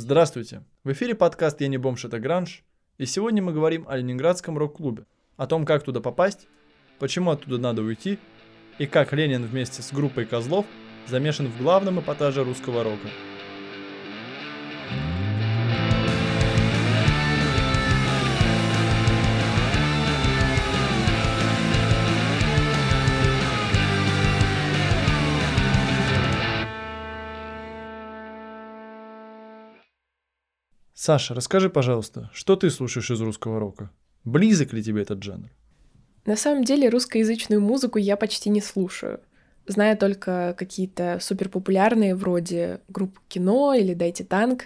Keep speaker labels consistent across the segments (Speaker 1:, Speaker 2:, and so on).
Speaker 1: Здравствуйте! В эфире подкаст «Я не бомж, это гранж», и сегодня мы говорим о Ленинградском рок-клубе, о том, как туда попасть, почему оттуда надо уйти, и как Ленин вместе с группой козлов замешан в главном эпатаже русского рока – Саша, расскажи, пожалуйста, что ты слушаешь из русского рока? Близок ли тебе этот жанр?
Speaker 2: На самом деле русскоязычную музыку я почти не слушаю. Знаю только какие-то суперпопулярные вроде группы «Кино» или «Дайте танк».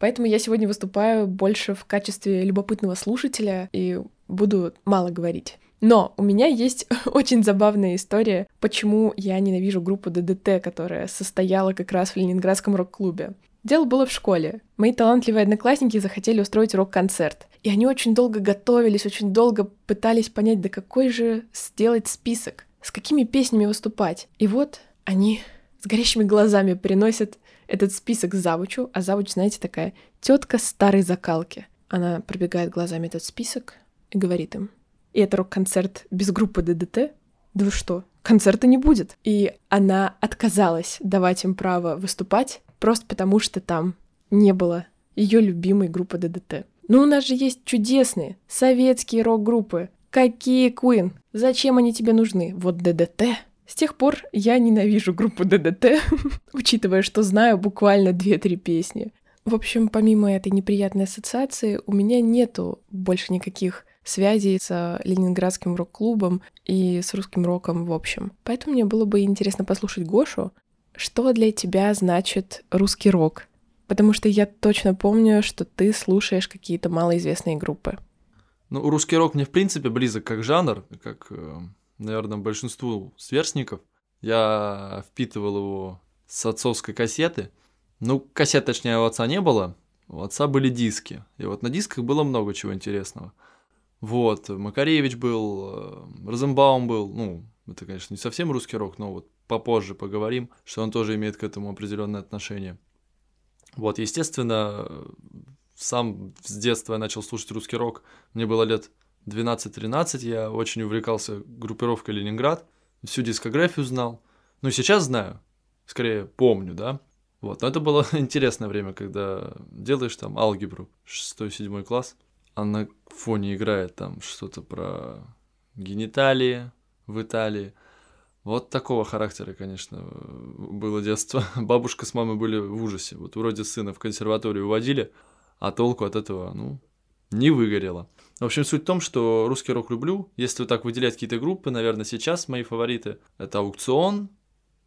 Speaker 2: Поэтому я сегодня выступаю больше в качестве любопытного слушателя и буду мало говорить. Но у меня есть очень забавная история, почему я ненавижу группу ДДТ, которая состояла как раз в Ленинградском рок-клубе. Дело было в школе. Мои талантливые одноклассники захотели устроить рок-концерт. И они очень долго готовились, очень долго пытались понять, да какой же сделать список, с какими песнями выступать. И вот они с горящими глазами приносят этот список завучу, а завуч, знаете, такая тетка старой закалки. Она пробегает глазами этот список и говорит им, и это рок-концерт без группы ДДТ? Да вы что, концерта не будет. И она отказалась давать им право выступать, просто потому что там не было ее любимой группы ДДТ. Но у нас же есть чудесные советские рок-группы. Какие Queen? Зачем они тебе нужны? Вот ДДТ. С тех пор я ненавижу группу ДДТ, учитывая, что знаю буквально две-три песни. В общем, помимо этой неприятной ассоциации, у меня нету больше никаких связей с Ленинградским рок-клубом и с русским роком в общем. Поэтому мне было бы интересно послушать Гошу, что для тебя значит русский рок? Потому что я точно помню, что ты слушаешь какие-то малоизвестные группы.
Speaker 1: Ну, русский рок мне в принципе близок как жанр, как, э, наверное, большинству сверстников. Я впитывал его с отцовской кассеты. Ну, кассет, точнее, у отца не было, у отца были диски. И вот на дисках было много чего интересного. Вот, Макаревич был, э, Розенбаум был, ну, это, конечно, не совсем русский рок, но вот попозже поговорим, что он тоже имеет к этому определенное отношение. Вот, естественно, сам с детства я начал слушать русский рок. Мне было лет 12-13, я очень увлекался группировкой «Ленинград», всю дискографию знал. Ну, сейчас знаю, скорее помню, да. Вот, но это было интересное время, когда делаешь там алгебру, 6-7 класс, а на фоне играет там что-то про гениталии в Италии – вот такого характера, конечно, было детство. Бабушка с мамой были в ужасе. Вот вроде сына в консерваторию уводили, а толку от этого, ну, не выгорело. В общем, суть в том, что русский рок люблю. Если вот так выделять какие-то группы, наверное, сейчас мои фавориты – это «Аукцион»,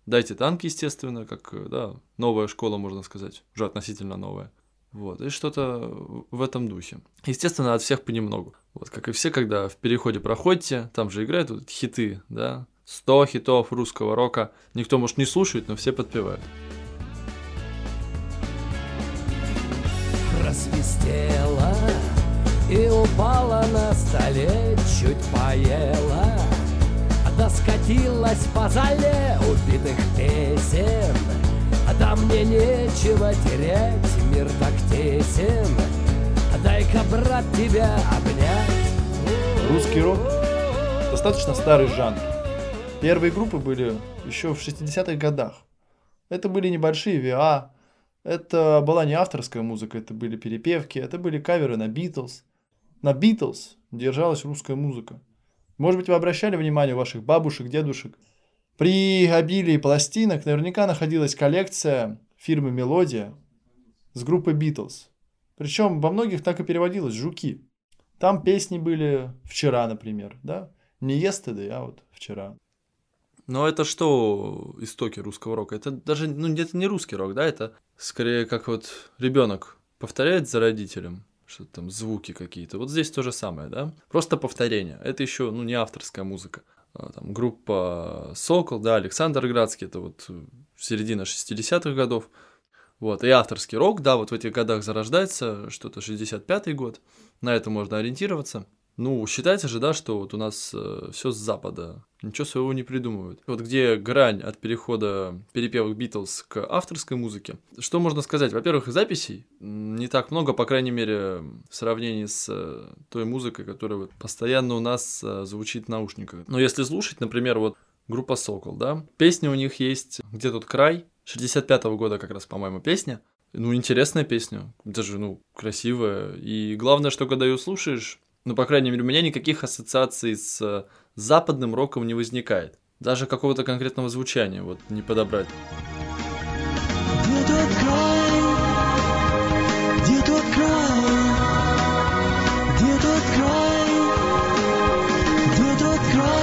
Speaker 1: «Дайте танки», естественно, как, да, новая школа, можно сказать, уже относительно новая. Вот, и что-то в этом духе. Естественно, от всех понемногу. Вот, как и все, когда в переходе проходите, там же играют вот хиты, да, 100 хитов русского рока. Никто, может, не слушает, но все подпевают.
Speaker 3: Просвистела и упала на столе, чуть поела, да скатилась по зале убитых песен. Да мне нечего терять, мир так тесен, дай-ка, брат, тебя обнять.
Speaker 1: Русский рок достаточно старый жанр. Первые группы были еще в 60-х годах. Это были небольшие ВА, это была не авторская музыка, это были перепевки, это были каверы на Битлз. На Битлз держалась русская музыка. Может быть, вы обращали внимание ваших бабушек, дедушек. При обилии пластинок наверняка находилась коллекция фирмы «Мелодия» с группы Битлз. Причем во многих так и переводилось «Жуки». Там песни были «Вчера», например, да? Не «Yesterday», а вот «Вчера». Но это что истоки русского рока? Это даже, ну, это не русский рок, да, это скорее как вот ребенок повторяет за родителем, что там звуки какие-то. Вот здесь то же самое, да? Просто повторение. Это еще, ну, не авторская музыка. А, там группа Сокол, да, Александр Градский, это вот середина 60-х годов. Вот, и авторский рок, да, вот в этих годах зарождается, что-то 65-й год, на это можно ориентироваться. Ну, считается же, да, что вот у нас э, все с запада, ничего своего не придумывают. Вот где грань от перехода перепевок Битлз к авторской музыке. Что можно сказать? Во-первых, записей не так много, по крайней мере, в сравнении с э, той музыкой, которая вот постоянно у нас э, звучит в наушниках. Но если слушать, например, вот группа Сокол, да, песня у них есть «Где тут край?» 65-го года как раз, по-моему, песня. Ну, интересная песня, даже, ну, красивая. И главное, что когда ее слушаешь, ну, по крайней мере, у меня никаких ассоциаций с э, западным роком не возникает. Даже какого-то конкретного звучания вот не подобрать. Где тот край? Где тот край? Где тот край? Где тот край?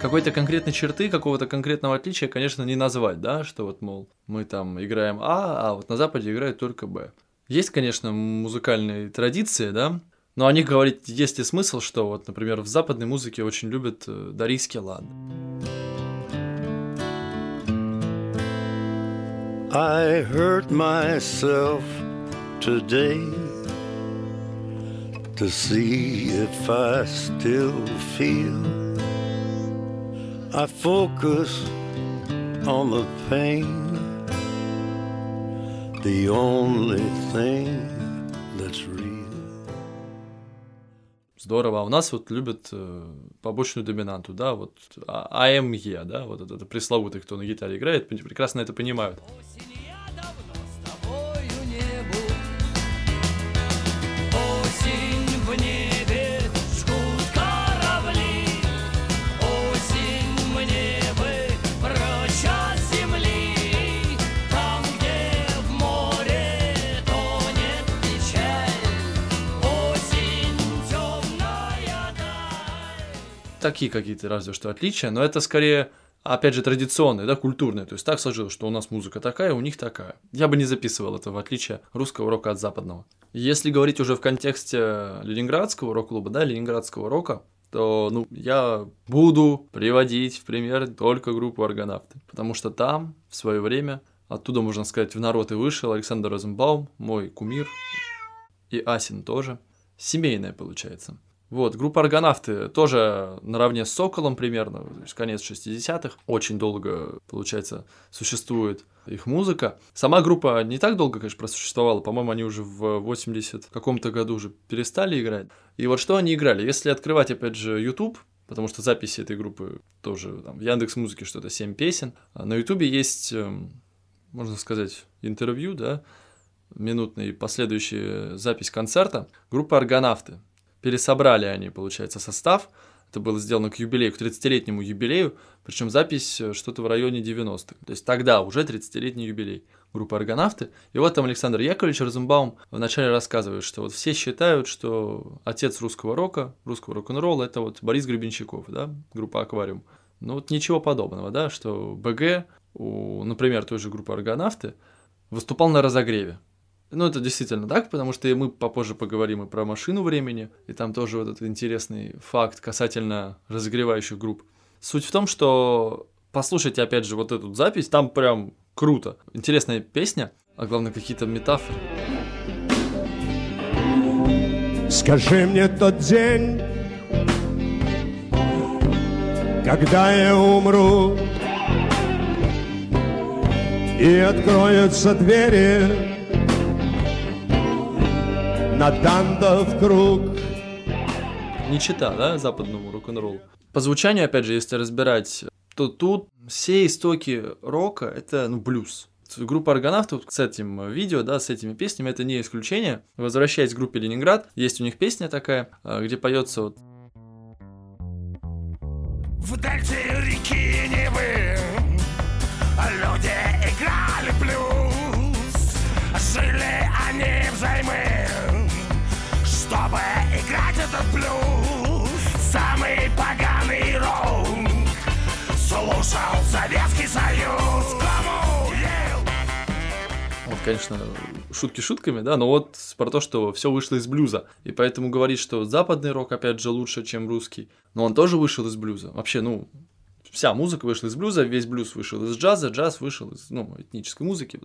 Speaker 1: Какой-то конкретной черты, какого-то конкретного отличия, конечно, не назвать, да, что вот, мол, мы там играем А, а вот на Западе играют только Б. Есть, конечно, музыкальные традиции, да, но о них говорить есть и смысл, что вот, например, в западной музыке очень любят э, дарийский лад. I hurt myself today to see if I still feel. I focus on the pain the only thing that's real. Здорово. А у нас вот любят э, побочную доминанту, да, вот АМЕ, да, вот это, это пресловутый, кто на гитаре играет, прекрасно это понимают. Осень такие какие-то разве что отличия, но это скорее, опять же, традиционные, да, культурные. То есть так сложилось, что у нас музыка такая, у них такая. Я бы не записывал это в отличие русского рока от западного. Если говорить уже в контексте ленинградского рок-клуба, да, ленинградского рока, то ну, я буду приводить в пример только группу «Аргонавты», потому что там в свое время, оттуда, можно сказать, в народ и вышел Александр Розенбаум, мой кумир, и Асин тоже. Семейная получается. Вот, группа «Аргонавты» тоже наравне с «Соколом» примерно, то есть конец 60-х. Очень долго, получается, существует их музыка. Сама группа не так долго, конечно, просуществовала. По-моему, они уже в 80 каком-то году уже перестали играть. И вот что они играли? Если открывать, опять же, YouTube, потому что записи этой группы тоже там, в Яндекс Музыке что-то 7 песен. А на Ютубе есть, эм, можно сказать, интервью, да, минутный последующая запись концерта группы «Аргонавты» пересобрали они, получается, состав. Это было сделано к юбилею, к 30-летнему юбилею, причем запись э, что-то в районе 90-х. То есть тогда уже 30-летний юбилей группы «Аргонавты». И вот там Александр Яковлевич Розенбаум вначале рассказывает, что вот все считают, что отец русского рока, русского рок-н-ролла – это вот Борис Гребенщиков, да, группа «Аквариум». Ну вот ничего подобного, да, что БГ, у, например, той же группы «Аргонавты» выступал на разогреве. Ну, это действительно так, потому что мы попозже поговорим и про машину времени, и там тоже вот этот интересный факт касательно разогревающих групп. Суть в том, что послушайте, опять же, вот эту запись, там прям круто. Интересная песня, а главное, какие-то метафоры. Скажи мне тот день, когда я умру, и откроются двери Натанда в круг. Не чита, да, западному рок-н-роллу. По звучанию, опять же, если разбирать, то тут все истоки рока — это, ну, блюз. Группа аргонавтов с этим видео, да, с этими песнями, это не исключение. Возвращаясь к группе Ленинград, есть у них песня такая, а, где поется вот в дельте реки Невы люди играли блюз, жили они взаймы чтобы играть этот блюз Самый поганый рок Слушал Советский Союз Вот, конечно, шутки шутками, да, но вот про то, что все вышло из блюза. И поэтому говорить, что западный рок, опять же, лучше, чем русский. Но он тоже вышел из блюза. Вообще, ну, вся музыка вышла из блюза, весь блюз вышел из джаза, джаз вышел из, ну, этнической музыки.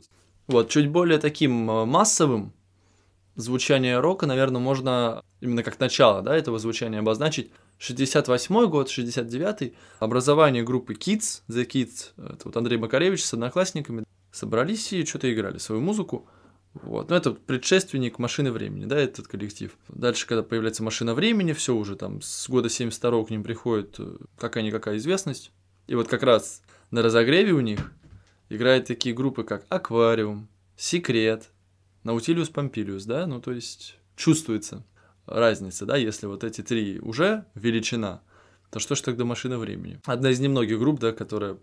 Speaker 1: Вот, чуть более таким э, массовым звучание рока, наверное, можно именно как начало да, этого звучания обозначить 68 год, 69 образование группы Kids, The Kids, это вот Андрей Макаревич с одноклассниками собрались и что-то играли, свою музыку. Вот. Ну, это предшественник машины времени, да, этот коллектив. Дальше, когда появляется машина времени, все уже там с года 72 к ним приходит э, какая-никакая известность. И вот как раз на разогреве у них играют такие группы, как Аквариум, Секрет, Наутилиус Помпилиус, да, ну то есть чувствуется разница, да, если вот эти три уже величина, то что ж тогда машина времени? Одна из немногих групп, да, которая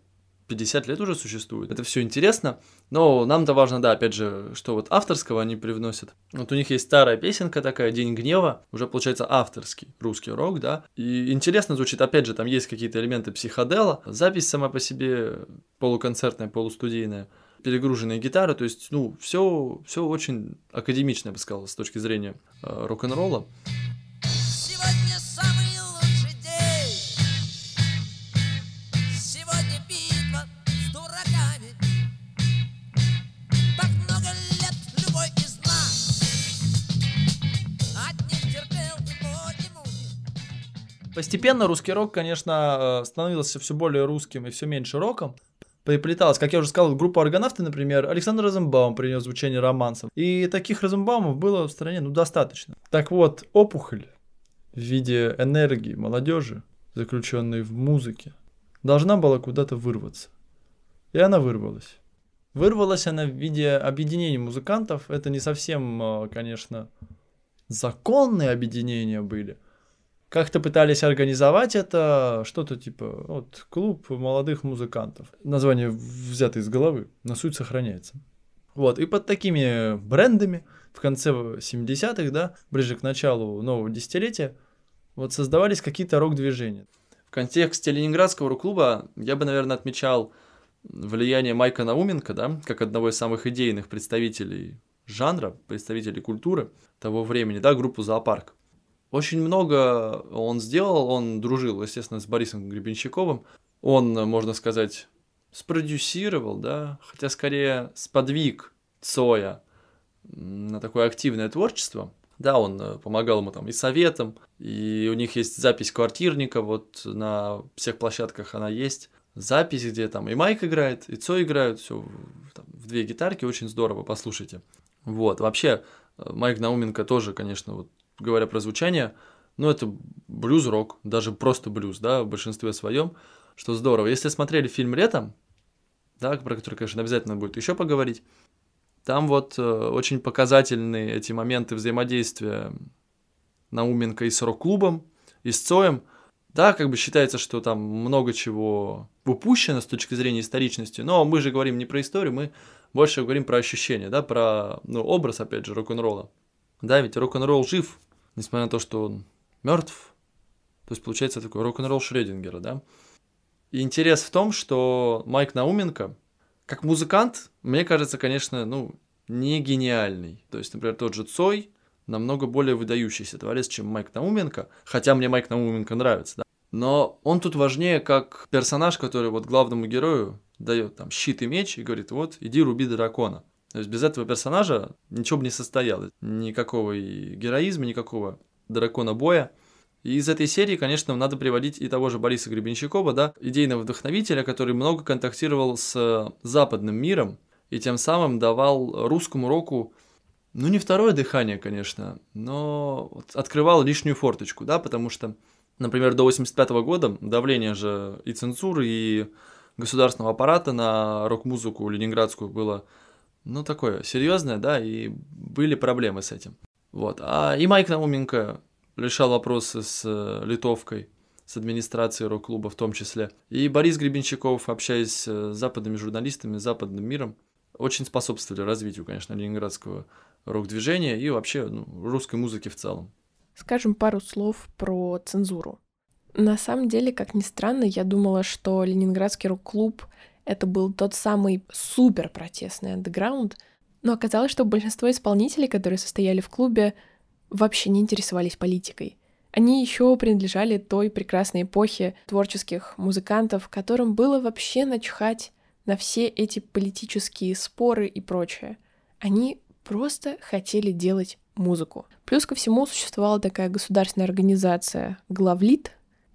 Speaker 1: 50 лет уже существует. Это все интересно, но нам-то важно, да, опять же, что вот авторского они привносят. Вот у них есть старая песенка такая, День гнева, уже получается авторский русский рок, да, и интересно звучит, опять же, там есть какие-то элементы психодела, запись сама по себе полуконцертная, полустудийная, перегруженные гитары, то есть, ну, все, все очень академично, я бы сказал, с точки зрения э, рок-н-ролла. Постепенно русский рок, конечно, э, становился все более русским и все меньше роком приплеталось. Как я уже сказал, группа органавты, например, Александр Розенбаум принес звучание романсов. И таких Розенбаумов было в стране ну, достаточно. Так вот, опухоль в виде энергии молодежи, заключенной в музыке, должна была куда-то вырваться. И она вырвалась. Вырвалась она в виде объединения музыкантов. Это не совсем, а, конечно, законные объединения были – как-то пытались организовать это, что-то типа вот клуб молодых музыкантов. Название взято из головы, но суть сохраняется. Вот, и под такими брендами в конце 70-х, да, ближе к началу нового десятилетия, вот создавались какие-то рок-движения. В контексте Ленинградского рок-клуба я бы, наверное, отмечал влияние Майка Науменко, да, как одного из самых идейных представителей жанра, представителей культуры того времени, да, группу «Зоопарк». Очень много он сделал, он дружил, естественно, с Борисом Гребенщиковым. Он, можно сказать, спродюсировал, да, хотя скорее сподвиг Цоя на такое активное творчество. Да, он э, помогал ему там и советом, и у них есть запись квартирника, вот на всех площадках она есть. Запись, где там и Майк играет, и Цой играют, все в две гитарки, очень здорово, послушайте. Вот, вообще, э, Майк Науменко тоже, конечно, вот говоря про звучание, ну, это блюз-рок, даже просто блюз, да, в большинстве своем, что здорово. Если смотрели фильм «Летом», да, про который, конечно, обязательно будет еще поговорить, там вот э, очень показательные эти моменты взаимодействия Науменко и с рок-клубом, и с Цоем. Да, как бы считается, что там много чего упущено с точки зрения историчности, но мы же говорим не про историю, мы больше говорим про ощущения, да, про ну, образ, опять же, рок-н-ролла. Да, ведь рок-н-ролл жив, несмотря на то, что он мертв. То есть получается такой рок-н-ролл Шредингера, да. И интерес в том, что Майк Науменко, как музыкант, мне кажется, конечно, ну, не гениальный. То есть, например, тот же Цой намного более выдающийся творец, чем Майк Науменко, хотя мне Майк Науменко нравится, да. Но он тут важнее как персонаж, который вот главному герою дает там щит и меч и говорит, вот, иди руби дракона. То есть без этого персонажа ничего бы не состоялось. Никакого и героизма, никакого дракона боя. И из этой серии, конечно, надо приводить и того же Бориса Гребенщикова, да, идейного вдохновителя, который много контактировал с западным миром и тем самым давал русскому року, ну не второе дыхание, конечно, но открывал лишнюю форточку, да, потому что, например, до 85 года давление же и цензуры, и государственного аппарата на рок-музыку ленинградскую было ну, такое серьезное, да, и были проблемы с этим. Вот. А и Майк Науменко решал вопросы с э, литовкой, с администрацией рок-клуба в том числе. И Борис Гребенщиков, общаясь с западными журналистами, западным миром, очень способствовали развитию, конечно, ленинградского рок-движения и вообще ну, русской музыки в целом.
Speaker 2: Скажем пару слов про цензуру. На самом деле, как ни странно, я думала, что Ленинградский рок-клуб это был тот самый супер протестный андеграунд, но оказалось, что большинство исполнителей, которые состояли в клубе, вообще не интересовались политикой. Они еще принадлежали той прекрасной эпохе творческих музыкантов, которым было вообще начхать на все эти политические споры и прочее. Они просто хотели делать музыку. Плюс ко всему существовала такая государственная организация «Главлит»,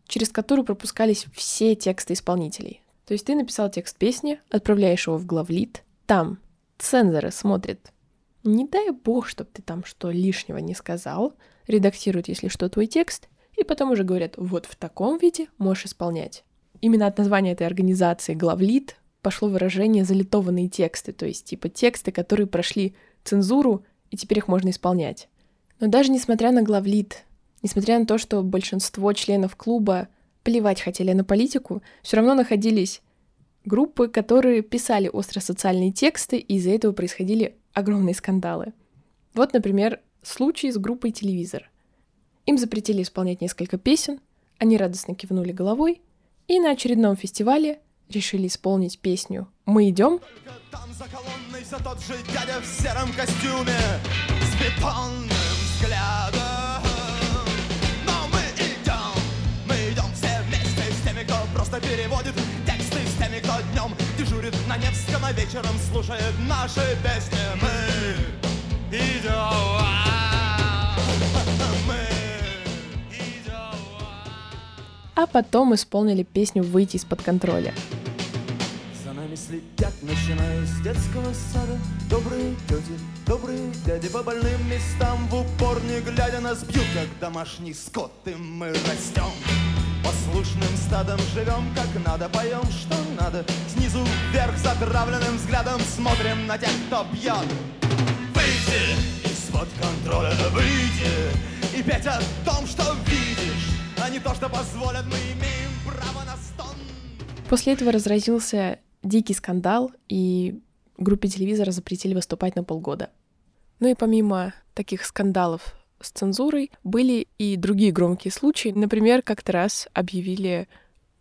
Speaker 2: через которую пропускались все тексты исполнителей. То есть ты написал текст песни, отправляешь его в главлит, там цензоры смотрят. Не дай бог, чтобы ты там что лишнего не сказал, редактируют, если что, твой текст, и потом уже говорят, вот в таком виде можешь исполнять. Именно от названия этой организации «Главлит» пошло выражение «залитованные тексты», то есть типа тексты, которые прошли цензуру, и теперь их можно исполнять. Но даже несмотря на главлит, несмотря на то, что большинство членов клуба плевать хотели на политику, все равно находились группы, которые писали остро-социальные тексты, и из-за этого происходили огромные скандалы. Вот, например, случай с группой «Телевизор». Им запретили исполнять несколько песен, они радостно кивнули головой, и на очередном фестивале решили исполнить песню «Мы идем». Там за колонной все тот же дядя в сером костюме с бетонным взглядом. Просто переводит тексты, с теми, кто днем дежурит на Невском, а вечером слушает наши песни. Мы идем. а потом исполнили песню «Выйти из-под контроля» нами следят, начиная с детского сада. Добрые тети, добрые дяди по больным местам. В упор не глядя нас бьют, как домашний скот И мы растем стадом живем как надо, поем что надо Снизу вверх затравленным взглядом смотрим на тех, кто бьет Выйди из-под контроля, выйди И петь о том, что видишь А не то, что позволят, мы имеем право на стон После этого разразился дикий скандал, и группе телевизора запретили выступать на полгода. Ну и помимо таких скандалов с цензурой были и другие громкие случаи. Например, как-то раз объявили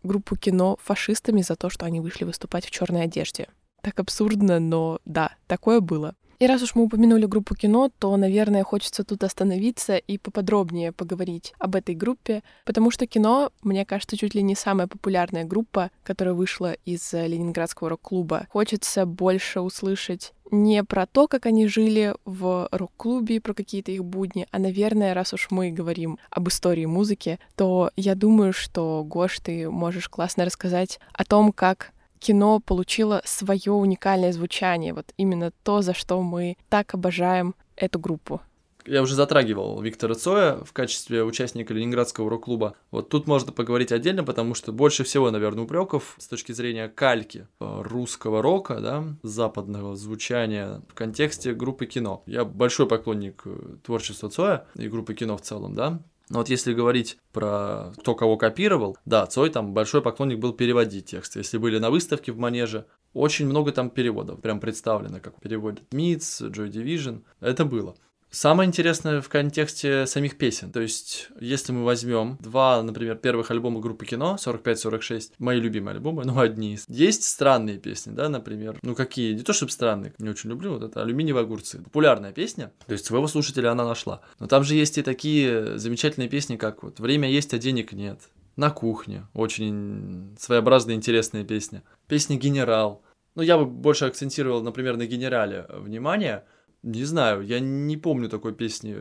Speaker 2: группу кино фашистами за то, что они вышли выступать в черной одежде. Так абсурдно, но да, такое было. И раз уж мы упомянули группу кино, то, наверное, хочется тут остановиться и поподробнее поговорить об этой группе, потому что кино, мне кажется, чуть ли не самая популярная группа, которая вышла из Ленинградского рок-клуба. Хочется больше услышать не про то, как они жили в рок-клубе, про какие-то их будни, а, наверное, раз уж мы говорим об истории музыки, то я думаю, что, Гош, ты можешь классно рассказать о том, как кино получило свое уникальное звучание, вот именно то, за что мы так обожаем эту группу.
Speaker 1: Я уже затрагивал Виктора Цоя в качестве участника Ленинградского рок-клуба. Вот тут можно поговорить отдельно, потому что больше всего, наверное, упреков с точки зрения кальки русского рока, да, западного звучания в контексте группы кино. Я большой поклонник творчества Цоя и группы кино в целом, да, но вот если говорить про кто кого копировал, да, Цой там большой поклонник был переводить текст. Если были на выставке в Манеже, очень много там переводов, прям представлено, как переводит Митс, Joy Division, это было. Самое интересное в контексте самих песен. То есть, если мы возьмем два, например, первых альбома группы кино, 45-46, мои любимые альбомы, ну, одни из. Есть странные песни, да, например. Ну, какие? Не то, чтобы странные, не очень люблю, вот это «Алюминиевые огурцы». Популярная песня, то есть своего слушателя она нашла. Но там же есть и такие замечательные песни, как вот «Время есть, а денег нет». «На кухне» — очень своеобразная интересная песня. Песня «Генерал». Ну, я бы больше акцентировал, например, на «Генерале» внимание — не знаю, я не помню такой песни.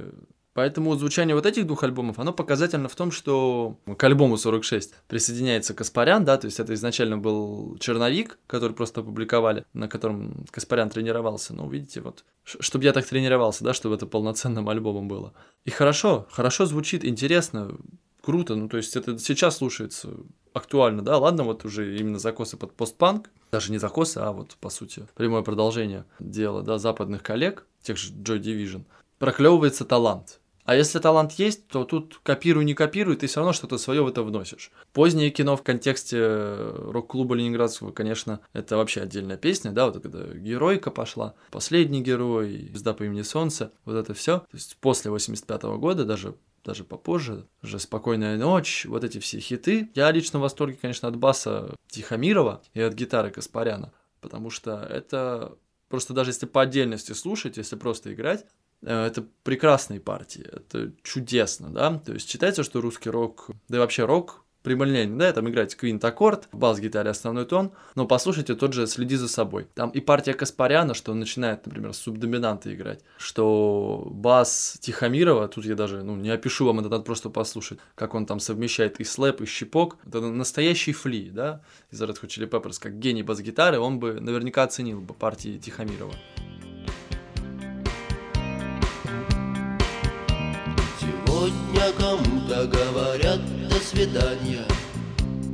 Speaker 1: Поэтому звучание вот этих двух альбомов, оно показательно в том, что к альбому 46 присоединяется Каспарян, да, то есть это изначально был черновик, который просто опубликовали, на котором Каспарян тренировался. Ну, видите, вот, чтобы я так тренировался, да, чтобы это полноценным альбомом было. И хорошо, хорошо звучит, интересно, круто, ну, то есть это сейчас слушается актуально, да, ладно, вот уже именно закосы под постпанк, даже не закосы, а вот, по сути, прямое продолжение дела, да, западных коллег, тех же Joy Division, проклевывается талант. А если талант есть, то тут копируй, не копируй, ты все равно что-то свое в это вносишь. Позднее кино в контексте рок-клуба Ленинградского, конечно, это вообще отдельная песня, да, вот когда геройка пошла, последний герой, звезда по имени Солнце, вот это все. То есть после 85 -го года, даже даже попозже, уже «Спокойная ночь», вот эти все хиты. Я лично в восторге, конечно, от баса Тихомирова и от гитары Каспаряна, потому что это просто даже если по отдельности слушать, если просто играть, э, это прекрасные партии, это чудесно, да, то есть считается, что русский рок, да и вообще рок прямолинейный, да, там играть квинт-аккорд, бас-гитаре основной тон, но послушайте тот же «Следи за собой». Там и партия Каспаряна, что он начинает, например, с субдоминанта играть, что бас Тихомирова, тут я даже, ну, не опишу вам, это надо просто послушать, как он там совмещает и слэп, и щипок, это настоящий фли, да, из Red Hot Chili Peppers, как гений бас-гитары, он бы наверняка оценил бы партии Тихомирова.
Speaker 4: Сегодня кому-то говорят свидания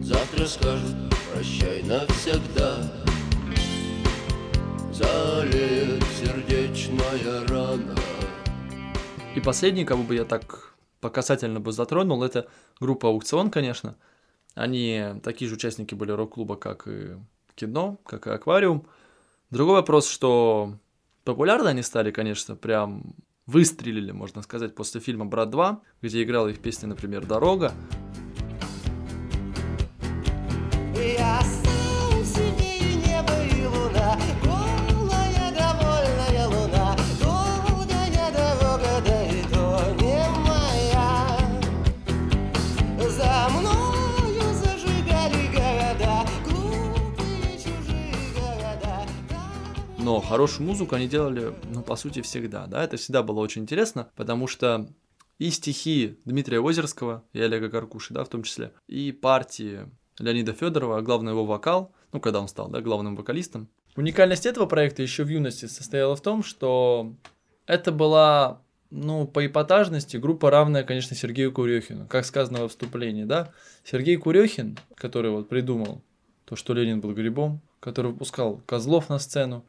Speaker 4: Завтра скажут прощай навсегда Залеет сердечная рана
Speaker 1: И последний, кого бы я так по касательно бы затронул, это группа «Аукцион», конечно. Они такие же участники были рок-клуба, как и кино, как и аквариум. Другой вопрос, что популярны они стали, конечно, прям выстрелили, можно сказать, после фильма «Брат 2», где играла их песня, например, «Дорога». Хорошую музыку они делали, ну, по сути, всегда, да, это всегда было очень интересно, потому что и стихи Дмитрия Озерского и Олега Каркуши, да, в том числе, и партии Леонида Федорова, а главное его вокал, ну, когда он стал, да, главным вокалистом. Уникальность этого проекта еще в юности состояла в том, что это была, ну, по эпатажности группа равная, конечно, Сергею Курехину, как сказано во вступлении, да. Сергей Курехин, который вот придумал то, что Ленин был грибом, который выпускал Козлов на сцену,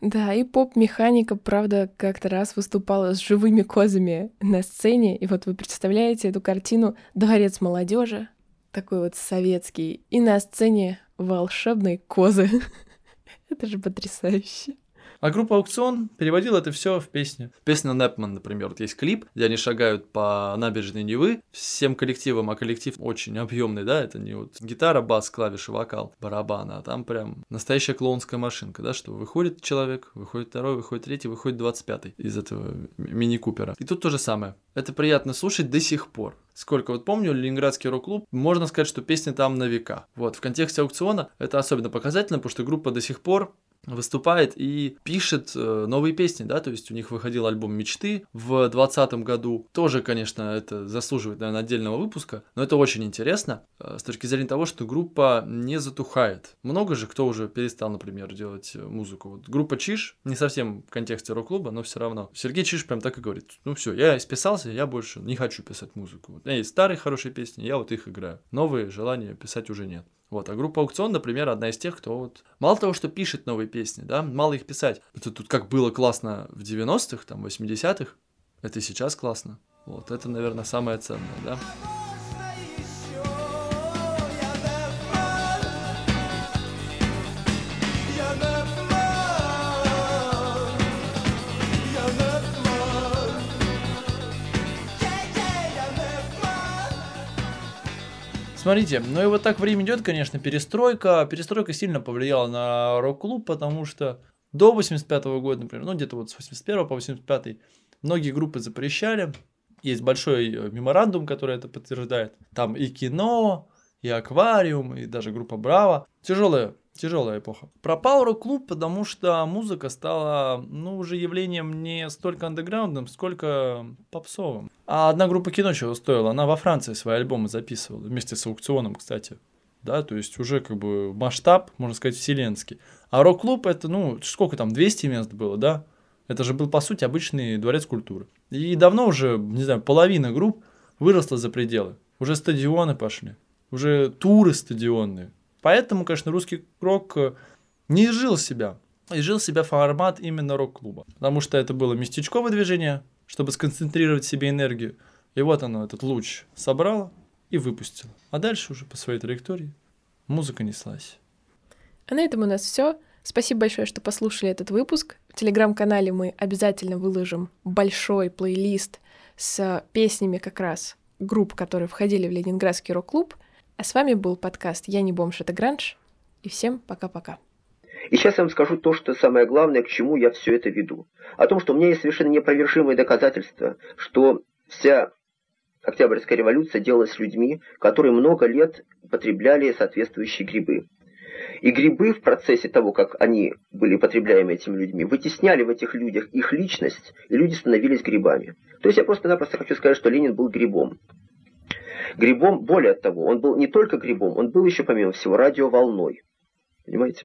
Speaker 2: Да, и поп-механика, правда, как-то раз выступала с живыми козами на сцене. И вот вы представляете эту картину «Дворец молодежи», такой вот советский, и на сцене волшебные козы. Это же потрясающе.
Speaker 1: А группа «Аукцион» переводила это все в песни. Песня «Непман», например, вот есть клип, где они шагают по набережной Невы всем коллективом, а коллектив очень объемный, да, это не вот гитара, бас, клавиши, вокал, барабан, а там прям настоящая клоунская машинка, да, что выходит человек, выходит второй, выходит третий, выходит двадцать пятый из этого мини-купера. И тут то же самое. Это приятно слушать до сих пор. Сколько вот помню, Ленинградский рок-клуб, можно сказать, что песни там на века. Вот, в контексте аукциона это особенно показательно, потому что группа до сих пор выступает и пишет э, новые песни, да, то есть у них выходил альбом «Мечты» в 2020 году. Тоже, конечно, это заслуживает, наверное, отдельного выпуска, но это очень интересно э, с точки зрения того, что группа не затухает. Много же кто уже перестал, например, делать э, музыку. Вот группа Чиш, не совсем в контексте рок-клуба, но все равно. Сергей Чиш прям так и говорит, ну все, я исписался, я больше не хочу писать музыку. У меня есть старые хорошие песни, я вот их играю. Новые желания писать уже нет. Вот, а группа Аукцион, например, одна из тех, кто вот... Мало того, что пишет новые песни, да, мало их писать. Это тут как было классно в 90-х, там, 80-х, это и сейчас классно. Вот, это, наверное, самое ценное, да. Смотрите, ну и вот так время идет, конечно, перестройка. Перестройка сильно повлияла на рок-клуб, потому что до 85 года, например, ну где-то вот с 81 по 85 многие группы запрещали. Есть большой э, меморандум, который это подтверждает. Там и кино, и аквариум, и даже группа Браво. Тяжелая, тяжелая эпоха. Пропал рок-клуб, потому что музыка стала, ну, уже явлением не столько андеграундным, сколько попсовым. А одна группа кино чего стоила? Она во Франции свои альбомы записывала, вместе с аукционом, кстати. Да, то есть уже как бы масштаб, можно сказать, вселенский. А рок-клуб это, ну, сколько там, 200 мест было, да? Это же был, по сути, обычный дворец культуры. И давно уже, не знаю, половина групп выросла за пределы. Уже стадионы пошли, уже туры стадионные. Поэтому, конечно, русский рок э, не изжил себя. Изжил себя формат именно рок-клуба. Потому что это было местечковое движение, чтобы сконцентрировать себе энергию. И вот оно, этот луч собрало и выпустило. А дальше уже по своей траектории музыка неслась.
Speaker 2: А на этом у нас все. Спасибо большое, что послушали этот выпуск. В телеграм-канале мы обязательно выложим большой плейлист с песнями как раз групп, которые входили в Ленинградский рок-клуб. А с вами был подкаст «Я не бомж, это гранж». И всем пока-пока.
Speaker 5: И сейчас я вам скажу то, что самое главное, к чему я все это веду. О том, что у меня есть совершенно неопровержимые доказательства, что вся Октябрьская революция делалась людьми, которые много лет потребляли соответствующие грибы. И грибы в процессе того, как они были потребляемы этими людьми, вытесняли в этих людях их личность, и люди становились грибами. То есть я просто-напросто хочу сказать, что Ленин был грибом. Грибом, более того, он был не только грибом, он был еще, помимо всего, радиоволной. Понимаете?